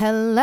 Hello.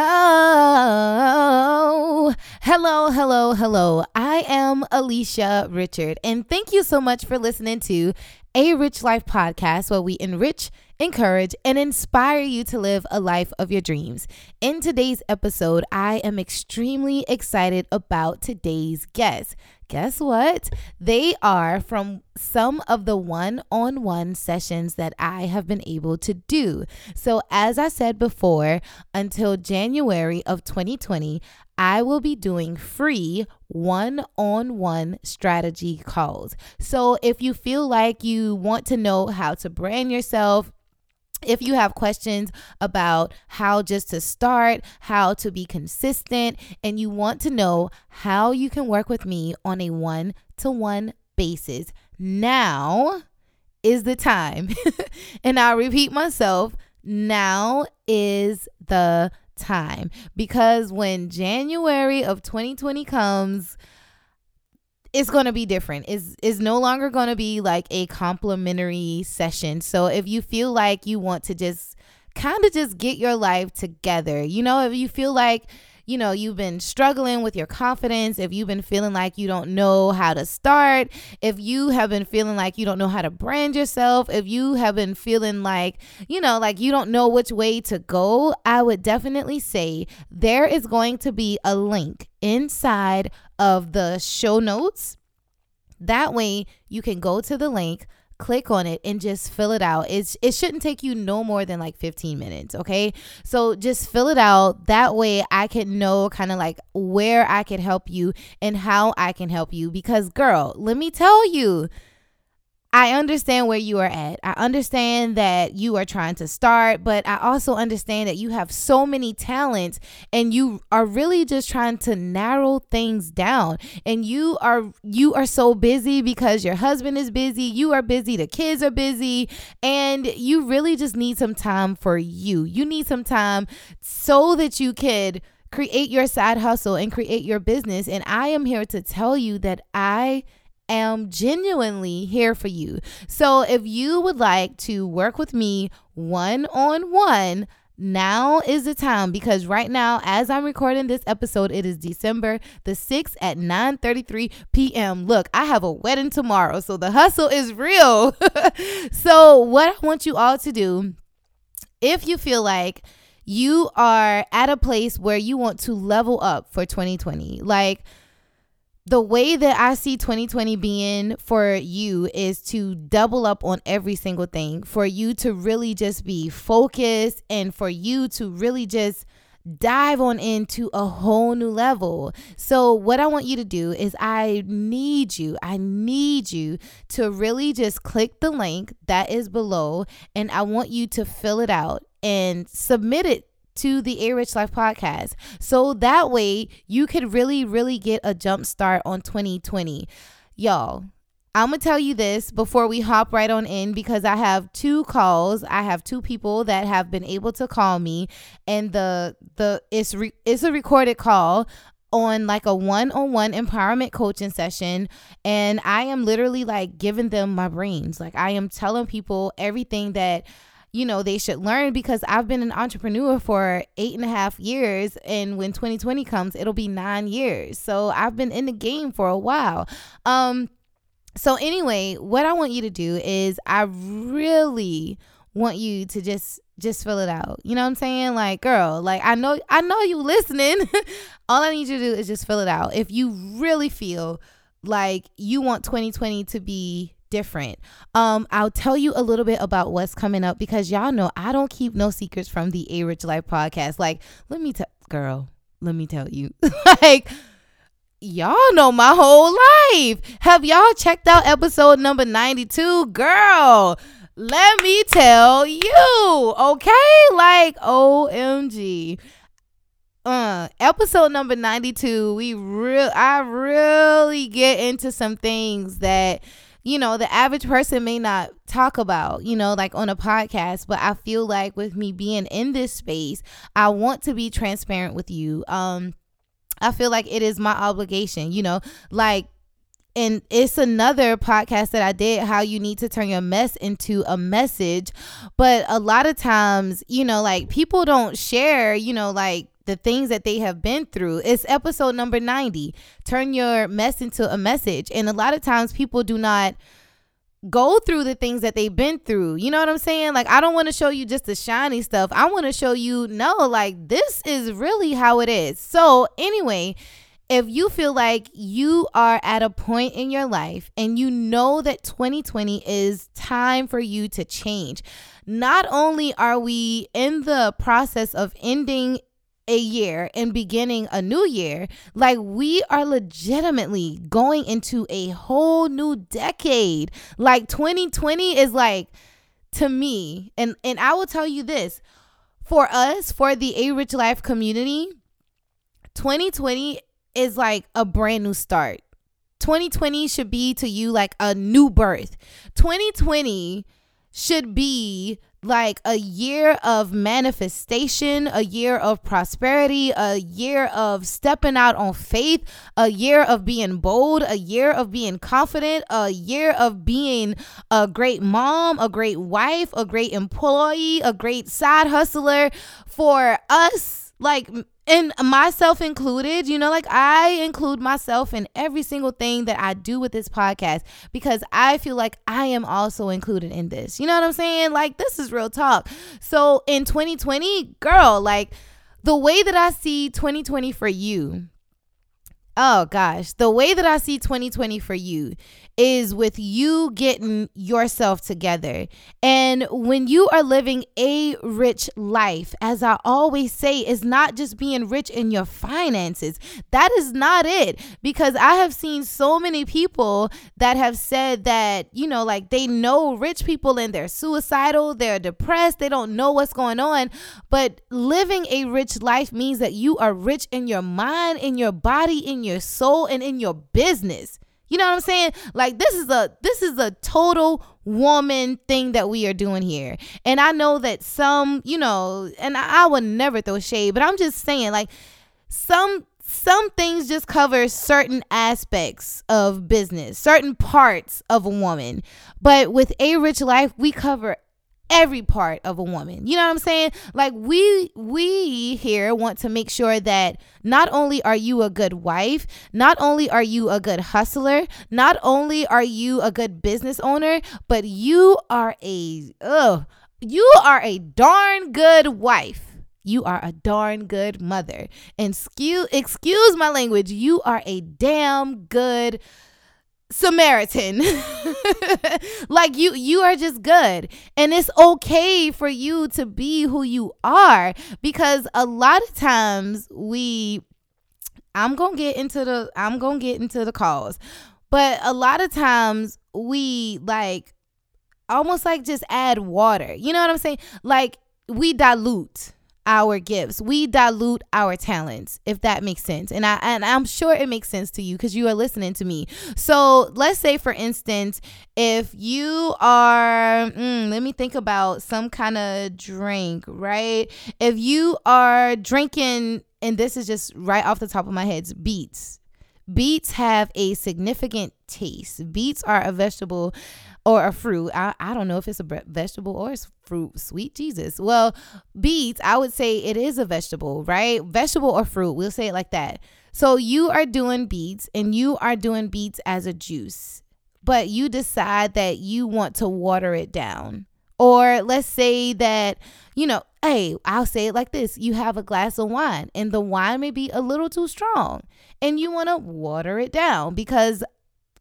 Hello, hello, hello. I am Alisha Richard, and thank you so much for listening to A Rich Life podcast, where we enrich, encourage, and inspire you to live a life of your dreams. In today's episode, I am extremely excited about today's guest. Guess what? They are from some of the one on one sessions that I have been able to do. So, as I said before, until January of 2020, I will be doing free one on one strategy calls. So, if you feel like you want to know how to brand yourself, if you have questions about how just to start, how to be consistent, and you want to know how you can work with me on a one to one basis, now is the time. and I'll repeat myself now is the time because when January of 2020 comes, it's going to be different. Is is no longer going to be like a complimentary session. So if you feel like you want to just kind of just get your life together, you know, if you feel like you know, you've been struggling with your confidence, if you've been feeling like you don't know how to start, if you have been feeling like you don't know how to brand yourself, if you have been feeling like, you know, like you don't know which way to go, I would definitely say there is going to be a link inside of the show notes. That way you can go to the link click on it and just fill it out. It's it shouldn't take you no more than like 15 minutes, okay? So just fill it out. That way I can know kind of like where I can help you and how I can help you because girl, let me tell you, I understand where you are at. I understand that you are trying to start, but I also understand that you have so many talents and you are really just trying to narrow things down. And you are you are so busy because your husband is busy, you are busy, the kids are busy, and you really just need some time for you. You need some time so that you could create your side hustle and create your business. And I am here to tell you that I am genuinely here for you. So if you would like to work with me one on one, now is the time because right now as i'm recording this episode it is december the 6th at 9:33 p.m. look i have a wedding tomorrow so the hustle is real so what i want you all to do if you feel like you are at a place where you want to level up for 2020 like the way that I see 2020 being for you is to double up on every single thing, for you to really just be focused and for you to really just dive on into a whole new level. So, what I want you to do is, I need you, I need you to really just click the link that is below, and I want you to fill it out and submit it to the A Rich Life podcast. So that way you could really, really get a jump start on 2020. Y'all, I'm gonna tell you this before we hop right on in because I have two calls. I have two people that have been able to call me, and the the it's re, it's a recorded call on like a one-on-one empowerment coaching session and I am literally like giving them my brains. Like I am telling people everything that you know they should learn because I've been an entrepreneur for eight and a half years and when 2020 comes it'll be nine years so I've been in the game for a while um so anyway what I want you to do is I really want you to just just fill it out. You know what I'm saying? Like, girl, like I know I know you listening. All I need you to do is just fill it out. If you really feel like you want 2020 to be different. Um, I'll tell you a little bit about what's coming up because y'all know I don't keep no secrets from the A Rich Life podcast. Like, let me tell, girl, let me tell you, like. Y'all know my whole life. Have y'all checked out episode number 92? Girl, let me tell you, okay? Like, OMG uh episode number 92 we real i really get into some things that you know, the average person may not talk about, you know, like on a podcast, but I feel like with me being in this space, I want to be transparent with you. Um I feel like it is my obligation, you know, like and it's another podcast that I did how you need to turn your mess into a message. But a lot of times, you know, like people don't share, you know, like the things that they have been through. It's episode number 90. Turn your mess into a message. And a lot of times people do not go through the things that they've been through. You know what I'm saying? Like, I don't want to show you just the shiny stuff. I want to show you, no, like, this is really how it is. So, anyway, if you feel like you are at a point in your life and you know that 2020 is time for you to change, not only are we in the process of ending a year and beginning a new year, like we are legitimately going into a whole new decade. Like 2020 is like to me, and and I will tell you this, for us, for the A Rich Life community, 2020 is like a brand new start. 2020 should be to you like a new birth. 2020 should be like a year of manifestation, a year of prosperity, a year of stepping out on faith, a year of being bold, a year of being confident, a year of being a great mom, a great wife, a great employee, a great side hustler for us. Like and myself included, you know, like I include myself in every single thing that I do with this podcast because I feel like I am also included in this. You know what I'm saying? Like, this is real talk. So in 2020, girl, like the way that I see 2020 for you, oh gosh, the way that I see 2020 for you is with you getting yourself together. And when you are living a rich life, as I always say, is not just being rich in your finances. That is not it. Because I have seen so many people that have said that, you know, like they know rich people and they're suicidal, they're depressed, they don't know what's going on. But living a rich life means that you are rich in your mind, in your body, in your soul, and in your business. You know what I'm saying? Like this is a this is a total woman thing that we are doing here. And I know that some, you know, and I, I would never throw shade, but I'm just saying like some some things just cover certain aspects of business, certain parts of a woman. But with A Rich Life, we cover every part of a woman. You know what I'm saying? Like we we here want to make sure that not only are you a good wife, not only are you a good hustler, not only are you a good business owner, but you are a ugh, you are a darn good wife. You are a darn good mother. And excuse, excuse my language, you are a damn good Samaritan. like you you are just good. And it's okay for you to be who you are because a lot of times we I'm going to get into the I'm going to get into the cause. But a lot of times we like almost like just add water. You know what I'm saying? Like we dilute our gifts. We dilute our talents, if that makes sense. And I and I'm sure it makes sense to you because you are listening to me. So let's say, for instance, if you are, mm, let me think about some kind of drink, right? If you are drinking, and this is just right off the top of my head, beets. Beets have a significant taste. Beets are a vegetable or a fruit. I, I don't know if it's a vegetable or it's fruit. Sweet Jesus. Well, beets, I would say it is a vegetable, right? Vegetable or fruit. We'll say it like that. So you are doing beets and you are doing beets as a juice, but you decide that you want to water it down. Or let's say that, you know, hey, I'll say it like this you have a glass of wine and the wine may be a little too strong and you want to water it down because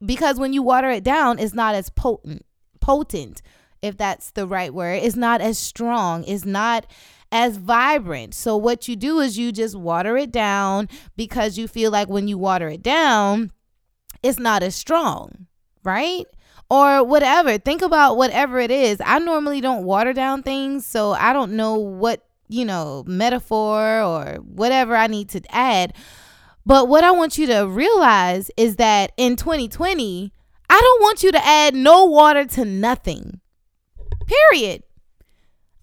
because when you water it down it's not as potent potent if that's the right word. It's not as strong. It's not as vibrant. So what you do is you just water it down because you feel like when you water it down it's not as strong right? Or whatever. Think about whatever it is. I normally don't water down things so i don't know what you know metaphor or whatever i need to add but what I want you to realize is that in 2020, I don't want you to add no water to nothing. Period.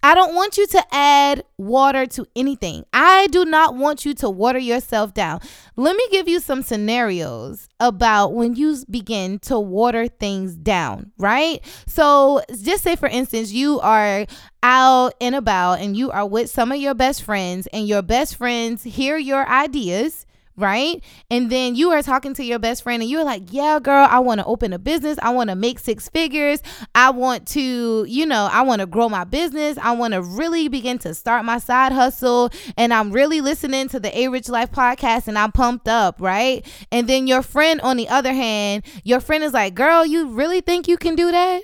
I don't want you to add water to anything. I do not want you to water yourself down. Let me give you some scenarios about when you begin to water things down, right? So, just say for instance, you are out and about and you are with some of your best friends, and your best friends hear your ideas right? And then you are talking to your best friend and you're like, yeah, girl, I want to open a business. I want to make six figures. I want to, you know, I want to grow my business. I want to really begin to start my side hustle. And I'm really listening to the A Rich Life podcast and I'm pumped up, right? And then your friend, on the other hand, your friend is like, girl, you really think you can do that?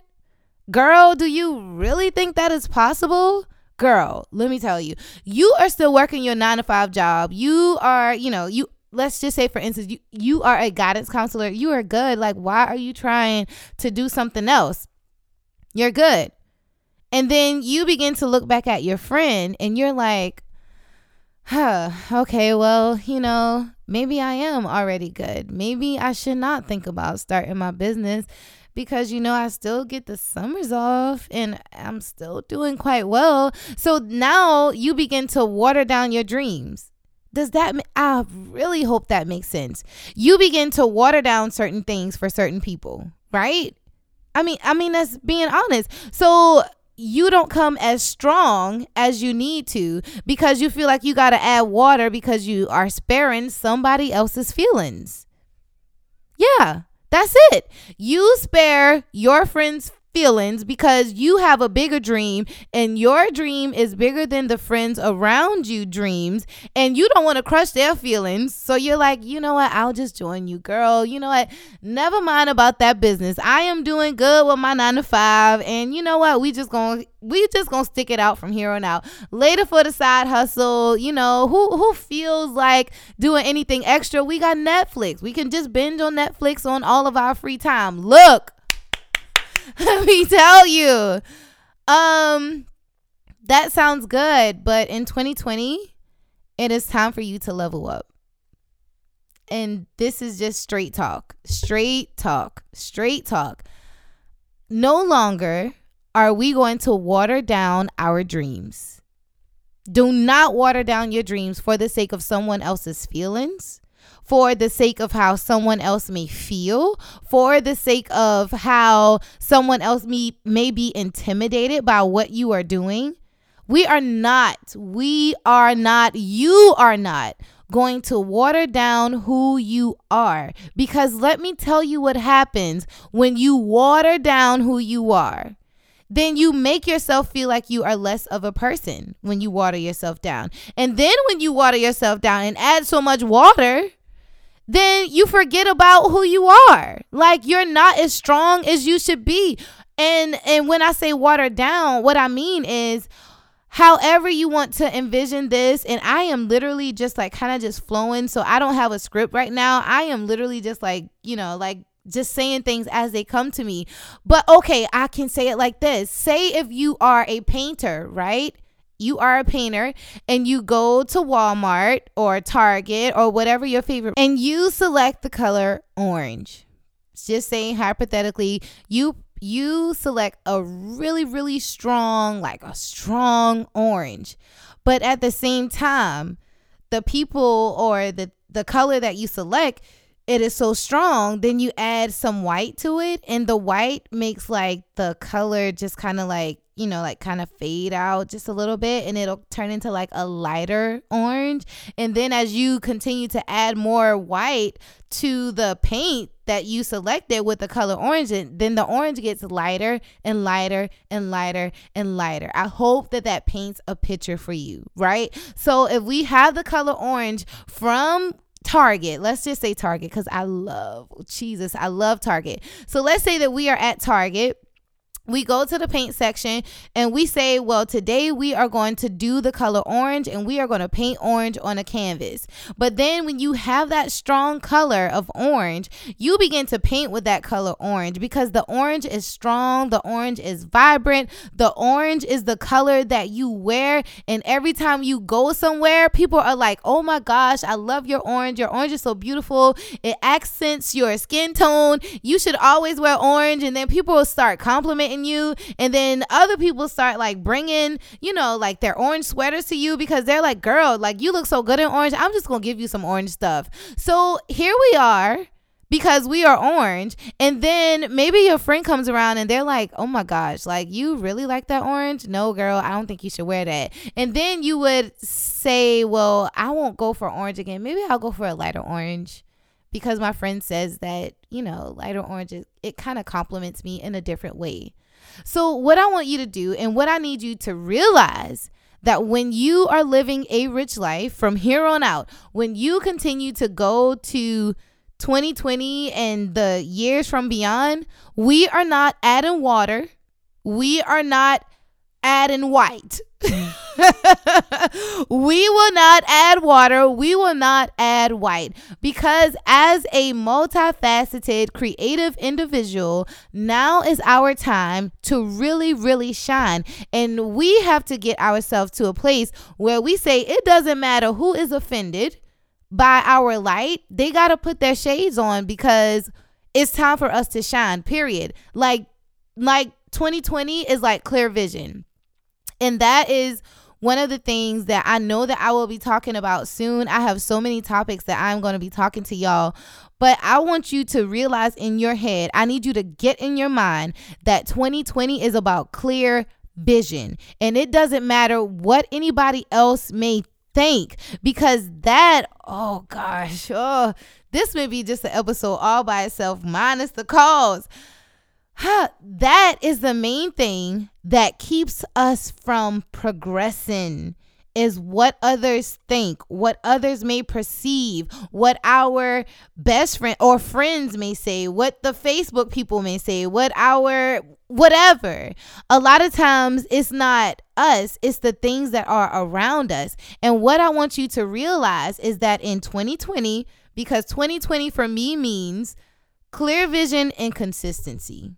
Girl, do you really think that is possible? girl let me tell you you are still working your nine to five job you are you know you let's just say for instance you, you are a guidance counselor. You are good. Like why are you trying to do something else? You're good. And then you begin to look back at your friend and you're like huh okay well you know maybe i am already good. Maybe i should not think about starting my business because you know I still get the summers off and I'm still doing quite well. So now you begin to water down your dreams. Does that I really hope that makes sense. You begin to water down certain things for certain people, right? I mean, I mean that's being honest. So you don't come as strong as you need to because you feel like you got to add water because you are sparing somebody else's feelings. Yeah, that's it. You spare your friend's feelings because you have a bigger dream and your dream is bigger than the friends around you dreams and you don't want to crush their feelings so you're like you know what I'll just join you girl you know what never mind about that business I am doing good with my 9 to 5 and you know what we just to we just gonna stick it out from here on out. Later for the side hustle, you know, who who feels like doing anything extra? We got Netflix. We can just binge on Netflix on all of our free time. Look, Let me tell you. Um that sounds good, but in 2020, it is time for you to level up. And this is just straight talk. Straight talk. Straight talk. No longer are we going to water down our dreams. Do not water down your dreams for the sake of someone else's feelings for the sake of how someone else may feel, for the sake of how someone else may, may be intimidated by what you are doing. We are not, we are not, you are not going to water down who you are. Because let me tell you what happens when you water down who you are. Then you make yourself feel like you are less of a person when you water yourself down. And then when you water yourself down and add so much water, you forget about who you are. Like you're not as strong as you should be. And and when I say watered down, what I mean is however you want to envision this and I am literally just like kind of just flowing so I don't have a script right now. I am literally just like, you know, like just saying things as they come to me. But okay, I can say it like this. Say if you are a painter, right? You are a painter and you go to Walmart or Target or whatever your favorite and you select the color orange. Just saying hypothetically, you you select a really really strong like a strong orange. But at the same time, the people or the the color that you select it is so strong, then you add some white to it, and the white makes like the color just kind of like you know, like kind of fade out just a little bit and it'll turn into like a lighter orange. And then as you continue to add more white to the paint that you selected with the color orange, then the orange gets lighter and lighter and lighter and lighter. I hope that that paints a picture for you, right? So if we have the color orange from Target. Let's just say Target because I love Jesus. I love Target. So let's say that we are at Target we go to the paint section and we say, well, today we are going to do the color orange and we are going to paint orange on a canvas. But then when you have that strong color of orange, you begin to paint with that color orange because the orange is strong, the orange is vibrant, the orange is the color that you wear. And every time you go somewhere, people are like, oh my gosh, I love your orange. Your orange is so beautiful. It accents your skin tone. You should always wear orange. And then people will start complimenting you. And then other people start like bringing, you know, like their orange sweaters to you because they're like, girl, like you look so good in orange. I'm just going to give you some orange stuff. So here we are because we are orange. And then maybe your friend comes around and they're like, oh my gosh, like you really like that orange? No, girl, I don't think you should wear that. And then you would say, well, I won't go for orange again. Maybe I'll go for a lighter orange because my friend says that, you know, lighter orange, it, it kind of compliments me in a different way. So, what I want you to do and what I need you to realize that when you are living a rich life from here on out, when you continue to go to 2020 and the years from beyond, we are not adding water. We are not adding white. Mm. we will not add water. We will not add white because, as a multifaceted, creative individual, now is our time to really, really shine. And we have to get ourselves to a place where we say it doesn't matter who is offended by our light, they got to put their shades on because it's time for us to shine, period. Like like 2020 is like clear vision. And that is one of the things that I know that I will be talking about soon. I have so many topics that I'm going to be talking to y'all, but I want you to realize in your head, I need you to get in your mind that 2020 is about clear vision. And it doesn't matter what anybody else may think because that oh gosh oh this may be just an episode all by itself minus the cause huh, that is the main thing that keeps us from progressing is what others think, what others may perceive, what our best friend or friends may say, what the Facebook people may say, what our whatever. A lot of times it's not us, it's the things that are around us. And what I want you to realize is that in 2020, because 2020 for me means clear vision and consistency.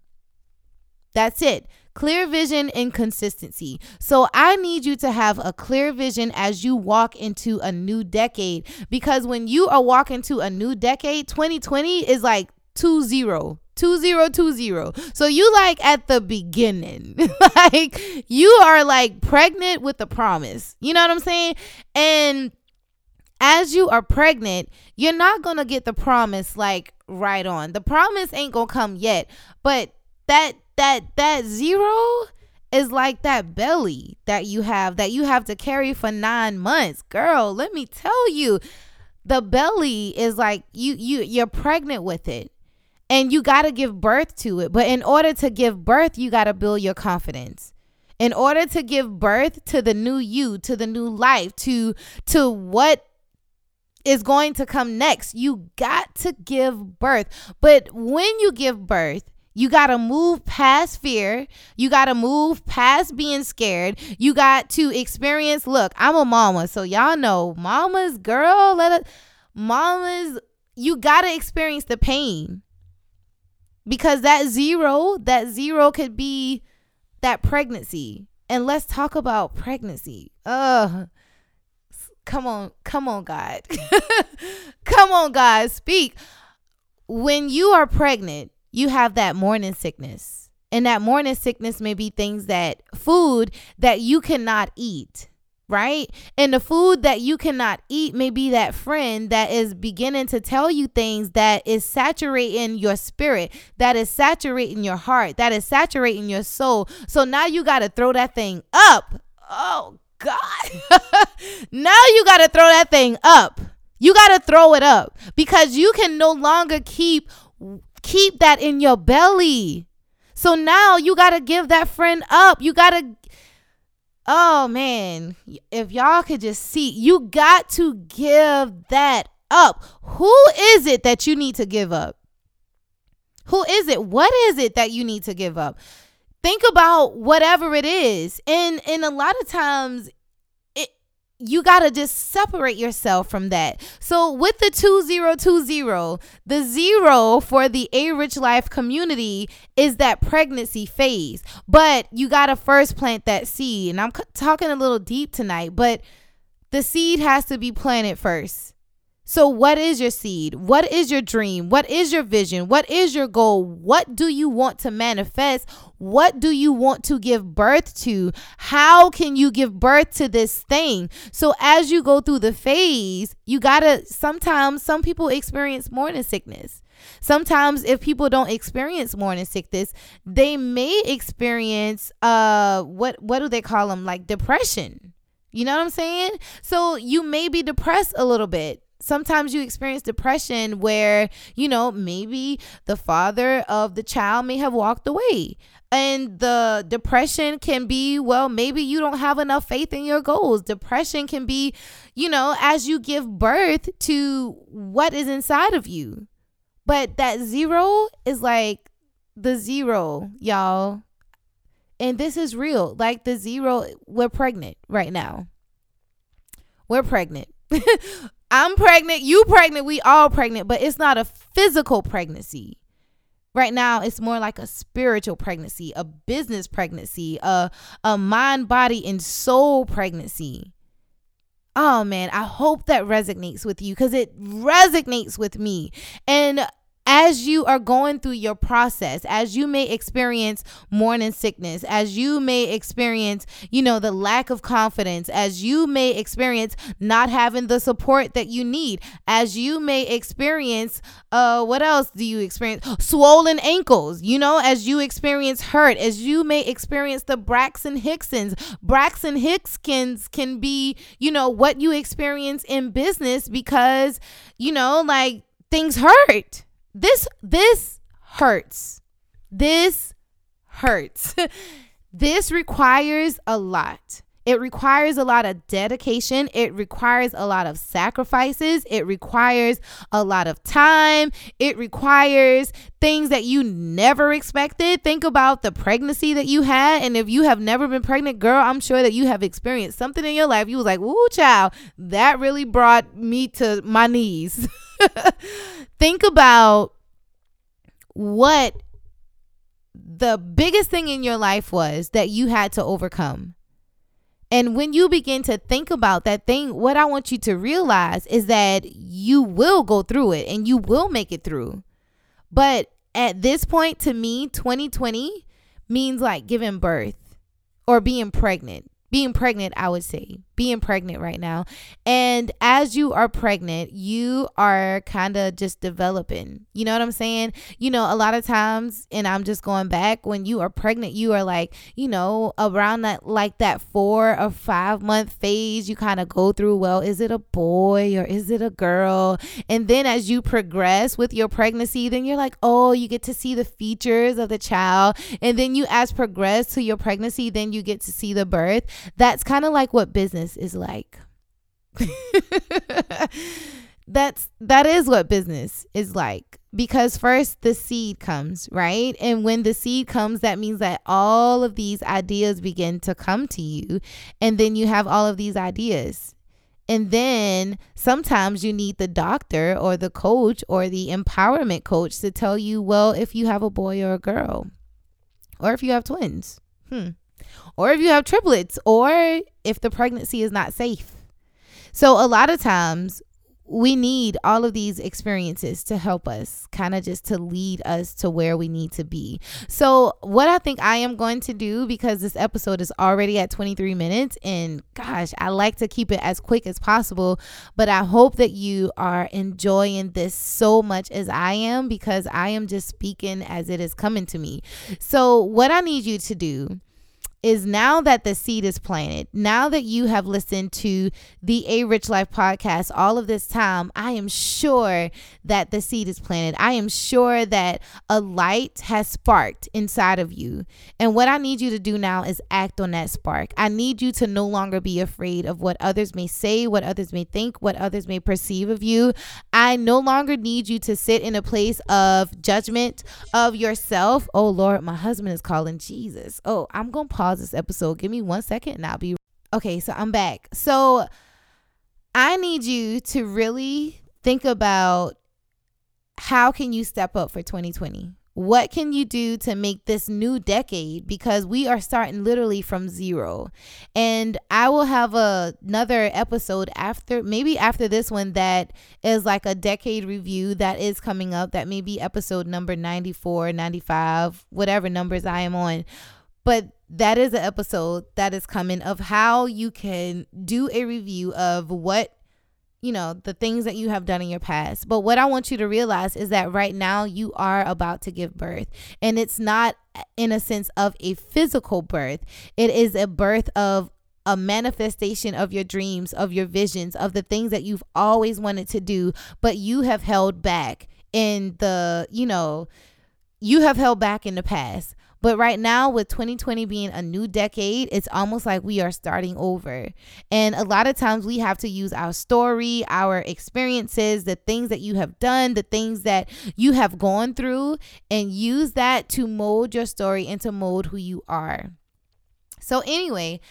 That's it. Clear vision and consistency. So I need you to have a clear vision as you walk into a new decade because when you are walking to a new decade, 2020 is like 2 0. 2020. So you like at the beginning. like you are like pregnant with the promise. You know what I'm saying? And as you are pregnant, you're not going to get the promise like right on. The promise ain't going to come yet, but that that that zero is like that belly that you have that you have to carry for 9 months. Girl, let me tell you, the belly is like you you you're pregnant with it. And you got to give birth to it. But in order to give birth, you got to build your confidence. In order to give birth to the new you, to the new life, to to what is going to come next, you got to give birth. But when you give birth, you got to move past fear. You got to move past being scared. You got to experience. Look, I'm a mama, so y'all know mamas, girl, let it, mamas, you got to experience the pain. Because that zero, that zero could be that pregnancy. And let's talk about pregnancy. Ugh. Come on, come on, God. come on, God. Speak. When you are pregnant, you have that morning sickness. And that morning sickness may be things that food that you cannot eat, right? And the food that you cannot eat may be that friend that is beginning to tell you things that is saturating your spirit, that is saturating your heart, that is saturating your soul. So now you got to throw that thing up. Oh, God. now you got to throw that thing up. You got to throw it up because you can no longer keep keep that in your belly. So now you got to give that friend up. You got to Oh man, if y'all could just see, you got to give that up. Who is it that you need to give up? Who is it? What is it that you need to give up? Think about whatever it is. And and a lot of times you got to just separate yourself from that. So with the 2020, the zero for the A Rich Life community is that pregnancy phase. But you got to first plant that seed. And I'm talking a little deep tonight, but the seed has to be planted first. So, what is your seed? What is your dream? What is your vision? What is your goal? What do you want to manifest? What do you want to give birth to? How can you give birth to this thing? So, as you go through the phase, you gotta sometimes, some people experience morning sickness. Sometimes if people don't experience morning sickness, they may experience uh what what do they call them? Like depression. You know what I'm saying? So you may be depressed a little bit sometimes you experience depression where, you know, maybe the father of the child may have walked away. And the depression can be, well, maybe you don't have enough faith in your goals. Depression can be, you know, as you give birth to what is inside of you. But that zero is like the zero, y'all. And this is real. Like the zero, we're pregnant right now. We're pregnant. I'm pregnant, you pregnant, we all pregnant, but it's not a physical pregnancy. Right now, it's more like a spiritual pregnancy, a business pregnancy, a, a mind, body, and soul pregnancy. Oh man, I hope that resonates with you because it resonates with me. And as you are going through your process, as you may experience morning sickness, as you may experience, you know, the lack of confidence, as you may experience not having the support that you need, as you may experience, uh, what else do you experience? Swollen ankles, you know, as you experience hurt, as you may experience the Braxton Hicksons. Braxton Hicksons can be, you know, what you experience in business because, you know, like things hurt this this hurts. This hurts. this requires a lot. It requires a lot of dedication. It requires a lot of sacrifices. It requires a lot of time. It requires things that you never expected. Think about the pregnancy that you had. And if you have never been pregnant, girl, I'm sure that you have experienced something in your life. You was like, ooh, child, that really brought me to my knees. think about what the biggest thing in your life was that you had to overcome. And when you begin to think about that thing, what I want you to realize is that you will go through it and you will make it through. But at this point, to me, 2020 means like giving birth or being pregnant being pregnant, I would say, being pregnant right now. And as you are pregnant, you are kind of just developing. You know what I'm saying? You know, a lot of times, and I'm just going back, when you are pregnant, you are like, you know, around that, like that four or five month phase, you kind of go through, well, is it a boy or is it a girl? And then as you progress with your pregnancy, then you're like, oh, you get to see the features of the child. And then you, as progress to your pregnancy, then you get to see the birth that's kind of like what business is like. that's that is what business is like because first the seed comes, right? And when the seed comes, that means that all of these ideas begin to come to you and then you have all of these ideas. And then sometimes you need the doctor or the coach or the empowerment coach to tell you, well, if you have a boy or a girl, or if you have twins. Hmm or if you have triplets, or if the pregnancy is not safe. So, a lot of times, we need all of these experiences to help us, kind of just to lead us to where we need to be. So, what I think I am going to do, because this episode is already at 23 minutes, and gosh, I like to keep it as quick as possible, but I hope that you are enjoying this so much as I am, because I am just speaking as it is coming to me. So, what I need you to do is now that the seed is planted, now that you have listened to the A Rich Life podcast all of this time, I am sure that the seed is planted. I am sure that a light has sparked inside of you. And what I need you to do now is act on that spark. I need you to no longer be afraid of what others may say, what others may think, what others may perceive of you. I no longer need you to sit in a place of judgment of yourself. Oh Lord, my husband is calling Jesus. Oh, I'm going to pause pause this episode. Give me one second and I'll be okay. So I'm back. So I need you to really think about how can you step up for 2020? What can you do to make this new decade? Because we are starting literally from zero. And I will have a, another episode after, maybe after this one, that is like a decade review that is coming up. That may be episode number 94, 95, whatever numbers I am on. But that is an episode that is coming of how you can do a review of what you know, the things that you have done in your past. But what I want you to realize is that right now you are about to give birth. And it's not in a sense of a physical birth, it is a birth of a manifestation of your dreams, of your visions, of the things that you've always wanted to do, but you have held back in the, you know, you have held back in the past. But right now, with 2020 being a new decade, it's almost like we are starting over. And a lot of times we have to use our story, our experiences, the things that you have done, the things that you have gone through, and use that to mold your story and to mold who you are. So, anyway,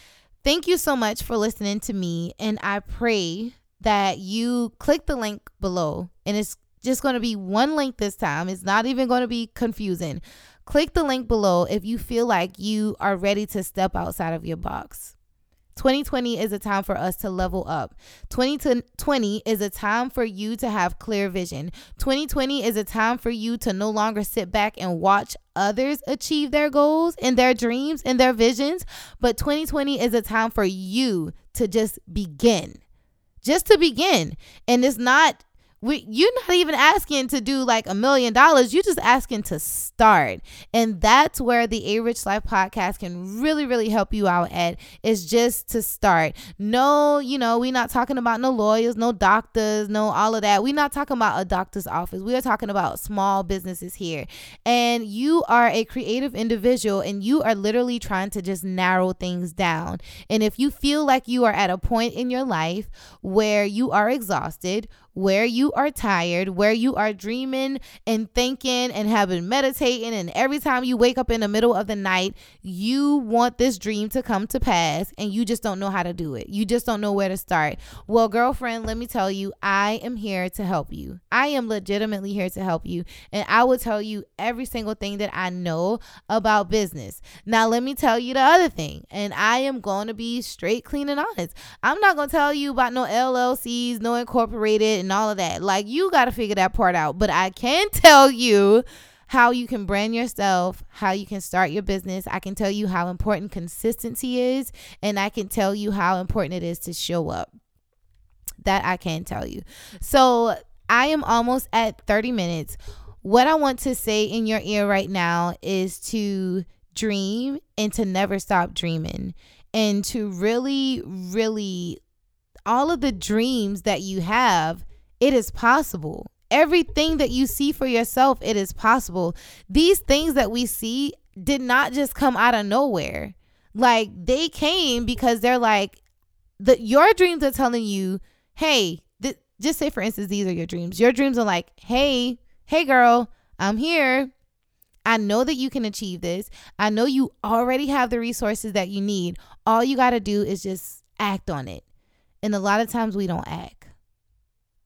thank you so much for listening to me. And I pray that you click the link below. And it's just going to be one link this time. It's not even going to be confusing. Click the link below if you feel like you are ready to step outside of your box. 2020 is a time for us to level up. 2020 is a time for you to have clear vision. 2020 is a time for you to no longer sit back and watch others achieve their goals and their dreams and their visions. But 2020 is a time for you to just begin. Just to begin. And it's not we you're not even asking to do like a million dollars. You're just asking to start. And that's where the a rich life podcast can really really help you out at is just to start. No you know we're not talking about no lawyers no doctors no all of that. We're not talking about a doctor's office. We are talking about small businesses here. And you are a creative individual and you are literally trying to just narrow things down. And if you feel like you are at a point in your life where you are exhausted where you are tired, where you are dreaming and thinking and been meditating, and every time you wake up in the middle of the night, you want this dream to come to pass and you just don't know how to do it. You just don't know where to start. Well, girlfriend, let me tell you, I am here to help you. I am legitimately here to help you, and I will tell you every single thing that I know about business. Now, let me tell you the other thing, and I am going to be straight, clean, and honest. I'm not going to tell you about no LLCs, no incorporated and all of that. Like you got to figure that part out. But I can tell you how you can brand yourself, how you can start your business. I can tell you how important consistency is, and I can tell you how important it is to show up. That I can tell you. So I am almost at 30 minutes. What I want to say in your ear right now is to dream and to never stop dreaming and to really, really, all of the dreams that you have it is possible. Everything that you see for yourself, it is possible. These things that we see did not just come out of nowhere. Like they came because they're like the your dreams are telling you, "Hey, th- just say for instance these are your dreams. Your dreams are like, "Hey, hey girl, I'm here. I know that you can achieve this. I know you already have the resources that you need. All you got to do is just act on it." And a lot of times we don't act.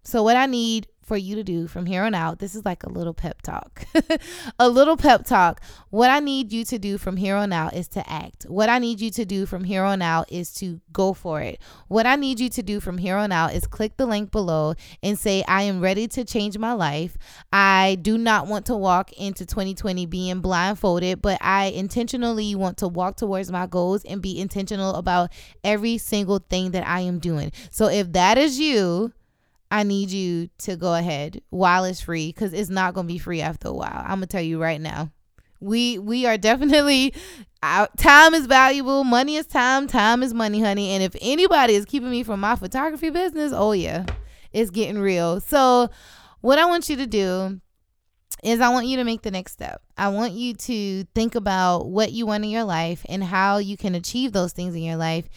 So, what I need for you to do from here on out, this is like a little pep talk. a little pep talk. What I need you to do from here on out is to act. What I need you to do from here on out is to go for it. What I need you to do from here on out is click the link below and say, I am ready to change my life. I do not want to walk into 2020 being blindfolded, but I intentionally want to walk towards my goals and be intentional about every single thing that I am doing. So, if that is you, I need you to go ahead while it's free because it's not going to be free after a while. I'm going to tell you right now. We we are definitely out, time is valuable. Money is time. Time is money, honey. And if anybody is keeping me from my photography business, oh yeah, it's getting real. So, what I want you to do is I want you to make the next step. I want you to think about what you want in your life and how you can achieve those things in your life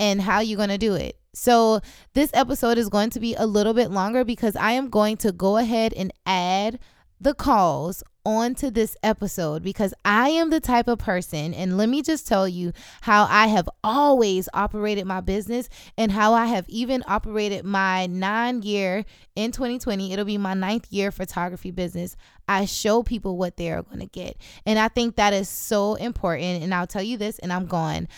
and how you're going to do it. So, this episode is going to be a little bit longer because I am going to go ahead and add the calls onto this episode because I am the type of person, and let me just tell you how I have always operated my business and how I have even operated my nine year in 2020. It'll be my ninth year photography business. I show people what they are going to get. And I think that is so important. And I'll tell you this, and I'm gone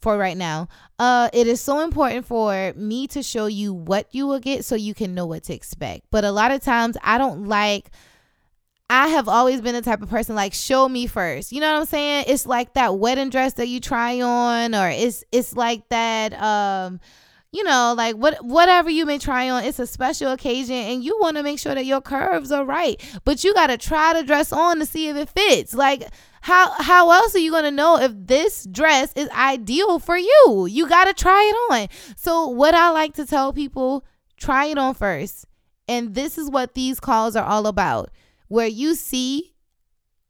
for right now. Uh, it is so important for me to show you what you will get so you can know what to expect. But a lot of times I don't like I have always been the type of person like show me first. You know what I'm saying? It's like that wedding dress that you try on or it's it's like that um you know, like what whatever you may try on, it's a special occasion and you want to make sure that your curves are right. But you got to try the dress on to see if it fits. Like how how else are you to know if this dress is ideal for you? You got to try it on. So what I like to tell people, try it on first. And this is what these calls are all about where you see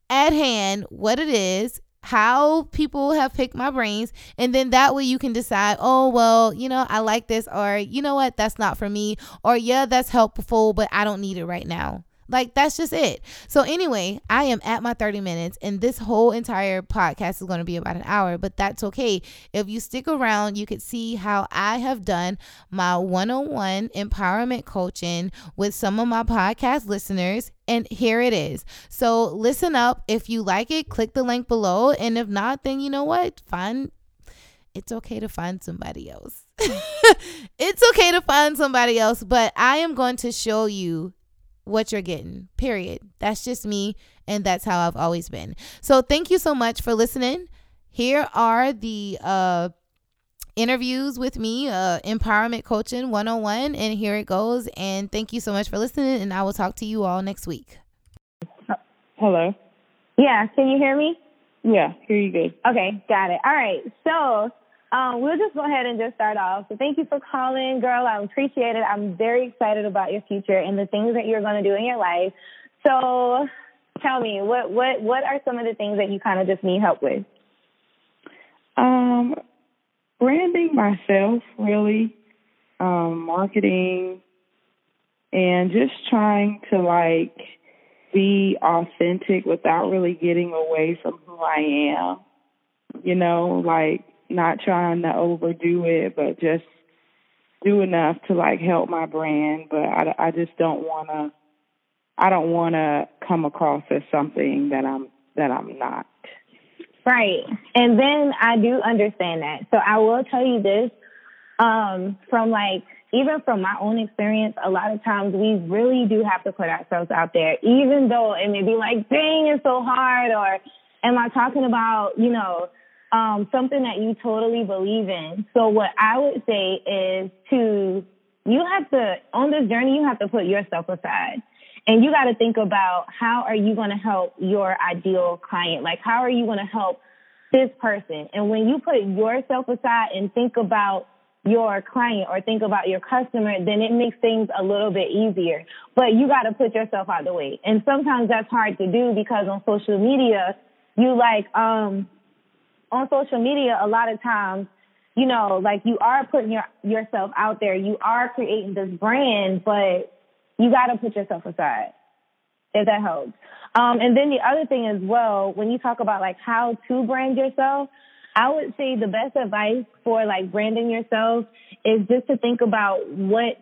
at hand what it is how people have picked my brains and then that way you can decide oh well you know i like this or you know what that's not for me or yeah that's helpful but i don't need it right now like that's just it. So anyway, I am at my 30 minutes and this whole entire podcast is going to be about an hour, but that's okay. If you stick around, you could see how I have done my one-on-one empowerment coaching with some of my podcast listeners and here it is. So listen up. If you like it, click the link below and if not, then you know what? Find it's okay to find somebody else. it's okay to find somebody else, but I am going to show you what you're getting. Period. That's just me, and that's how I've always been. So thank you so much for listening. Here are the uh, interviews with me, uh, Empowerment Coaching 101, and here it goes. And thank you so much for listening, and I will talk to you all next week. Hello. Yeah, can you hear me? Yeah, hear you good. Okay, got it. All right, so um, we'll just go ahead and just start off. So thank you for calling, girl. I appreciate it. I'm very excited about your future and the things that you're going to do in your life. So tell me, what what what are some of the things that you kind of just need help with? Um, branding myself, really, um, marketing, and just trying to like be authentic without really getting away from who I am. You know, like not trying to overdo it, but just do enough to like help my brand. But I, I just don't want to. I don't want to come across as something that I'm that I'm not. Right. And then I do understand that. So I will tell you this um, from like even from my own experience, a lot of times we really do have to put ourselves out there, even though it may be like, dang, it's so hard, or am I talking about, you know, um, something that you totally believe in. So what I would say is to, you have to, on this journey, you have to put yourself aside. And you got to think about how are you going to help your ideal client? Like, how are you going to help this person? And when you put yourself aside and think about your client or think about your customer, then it makes things a little bit easier. But you got to put yourself out the way. And sometimes that's hard to do because on social media, you like, um, on social media, a lot of times, you know, like you are putting your, yourself out there, you are creating this brand, but you got to put yourself aside, if that helps. Um, and then the other thing as well, when you talk about like how to brand yourself, I would say the best advice for like branding yourself is just to think about what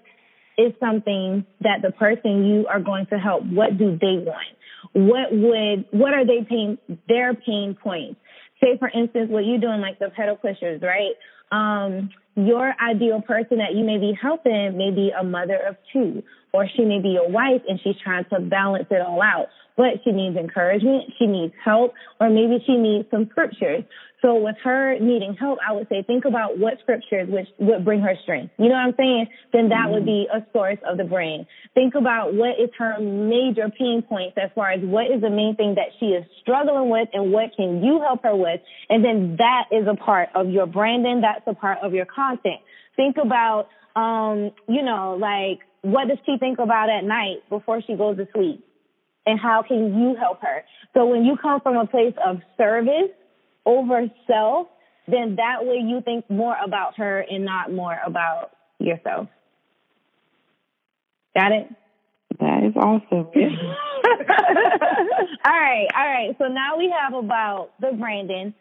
is something that the person you are going to help, what do they want? What would, what are they pain, their pain points? Say for instance what you're doing like the pedal pushers right? Um your ideal person that you may be helping may be a mother of two or she may be a wife and she's trying to balance it all out but she needs encouragement she needs help or maybe she needs some scriptures so with her needing help, I would say think about what scriptures which would bring her strength. You know what I'm saying? Then that would be a source of the brain. Think about what is her major pain points as far as what is the main thing that she is struggling with and what can you help her with? And then that is a part of your branding. That's a part of your content. Think about, um, you know, like what does she think about at night before she goes to sleep? And how can you help her? So when you come from a place of service, over self, then that way you think more about her and not more about yourself. Got it? That is awesome. All right, all right. So now we have about the branding.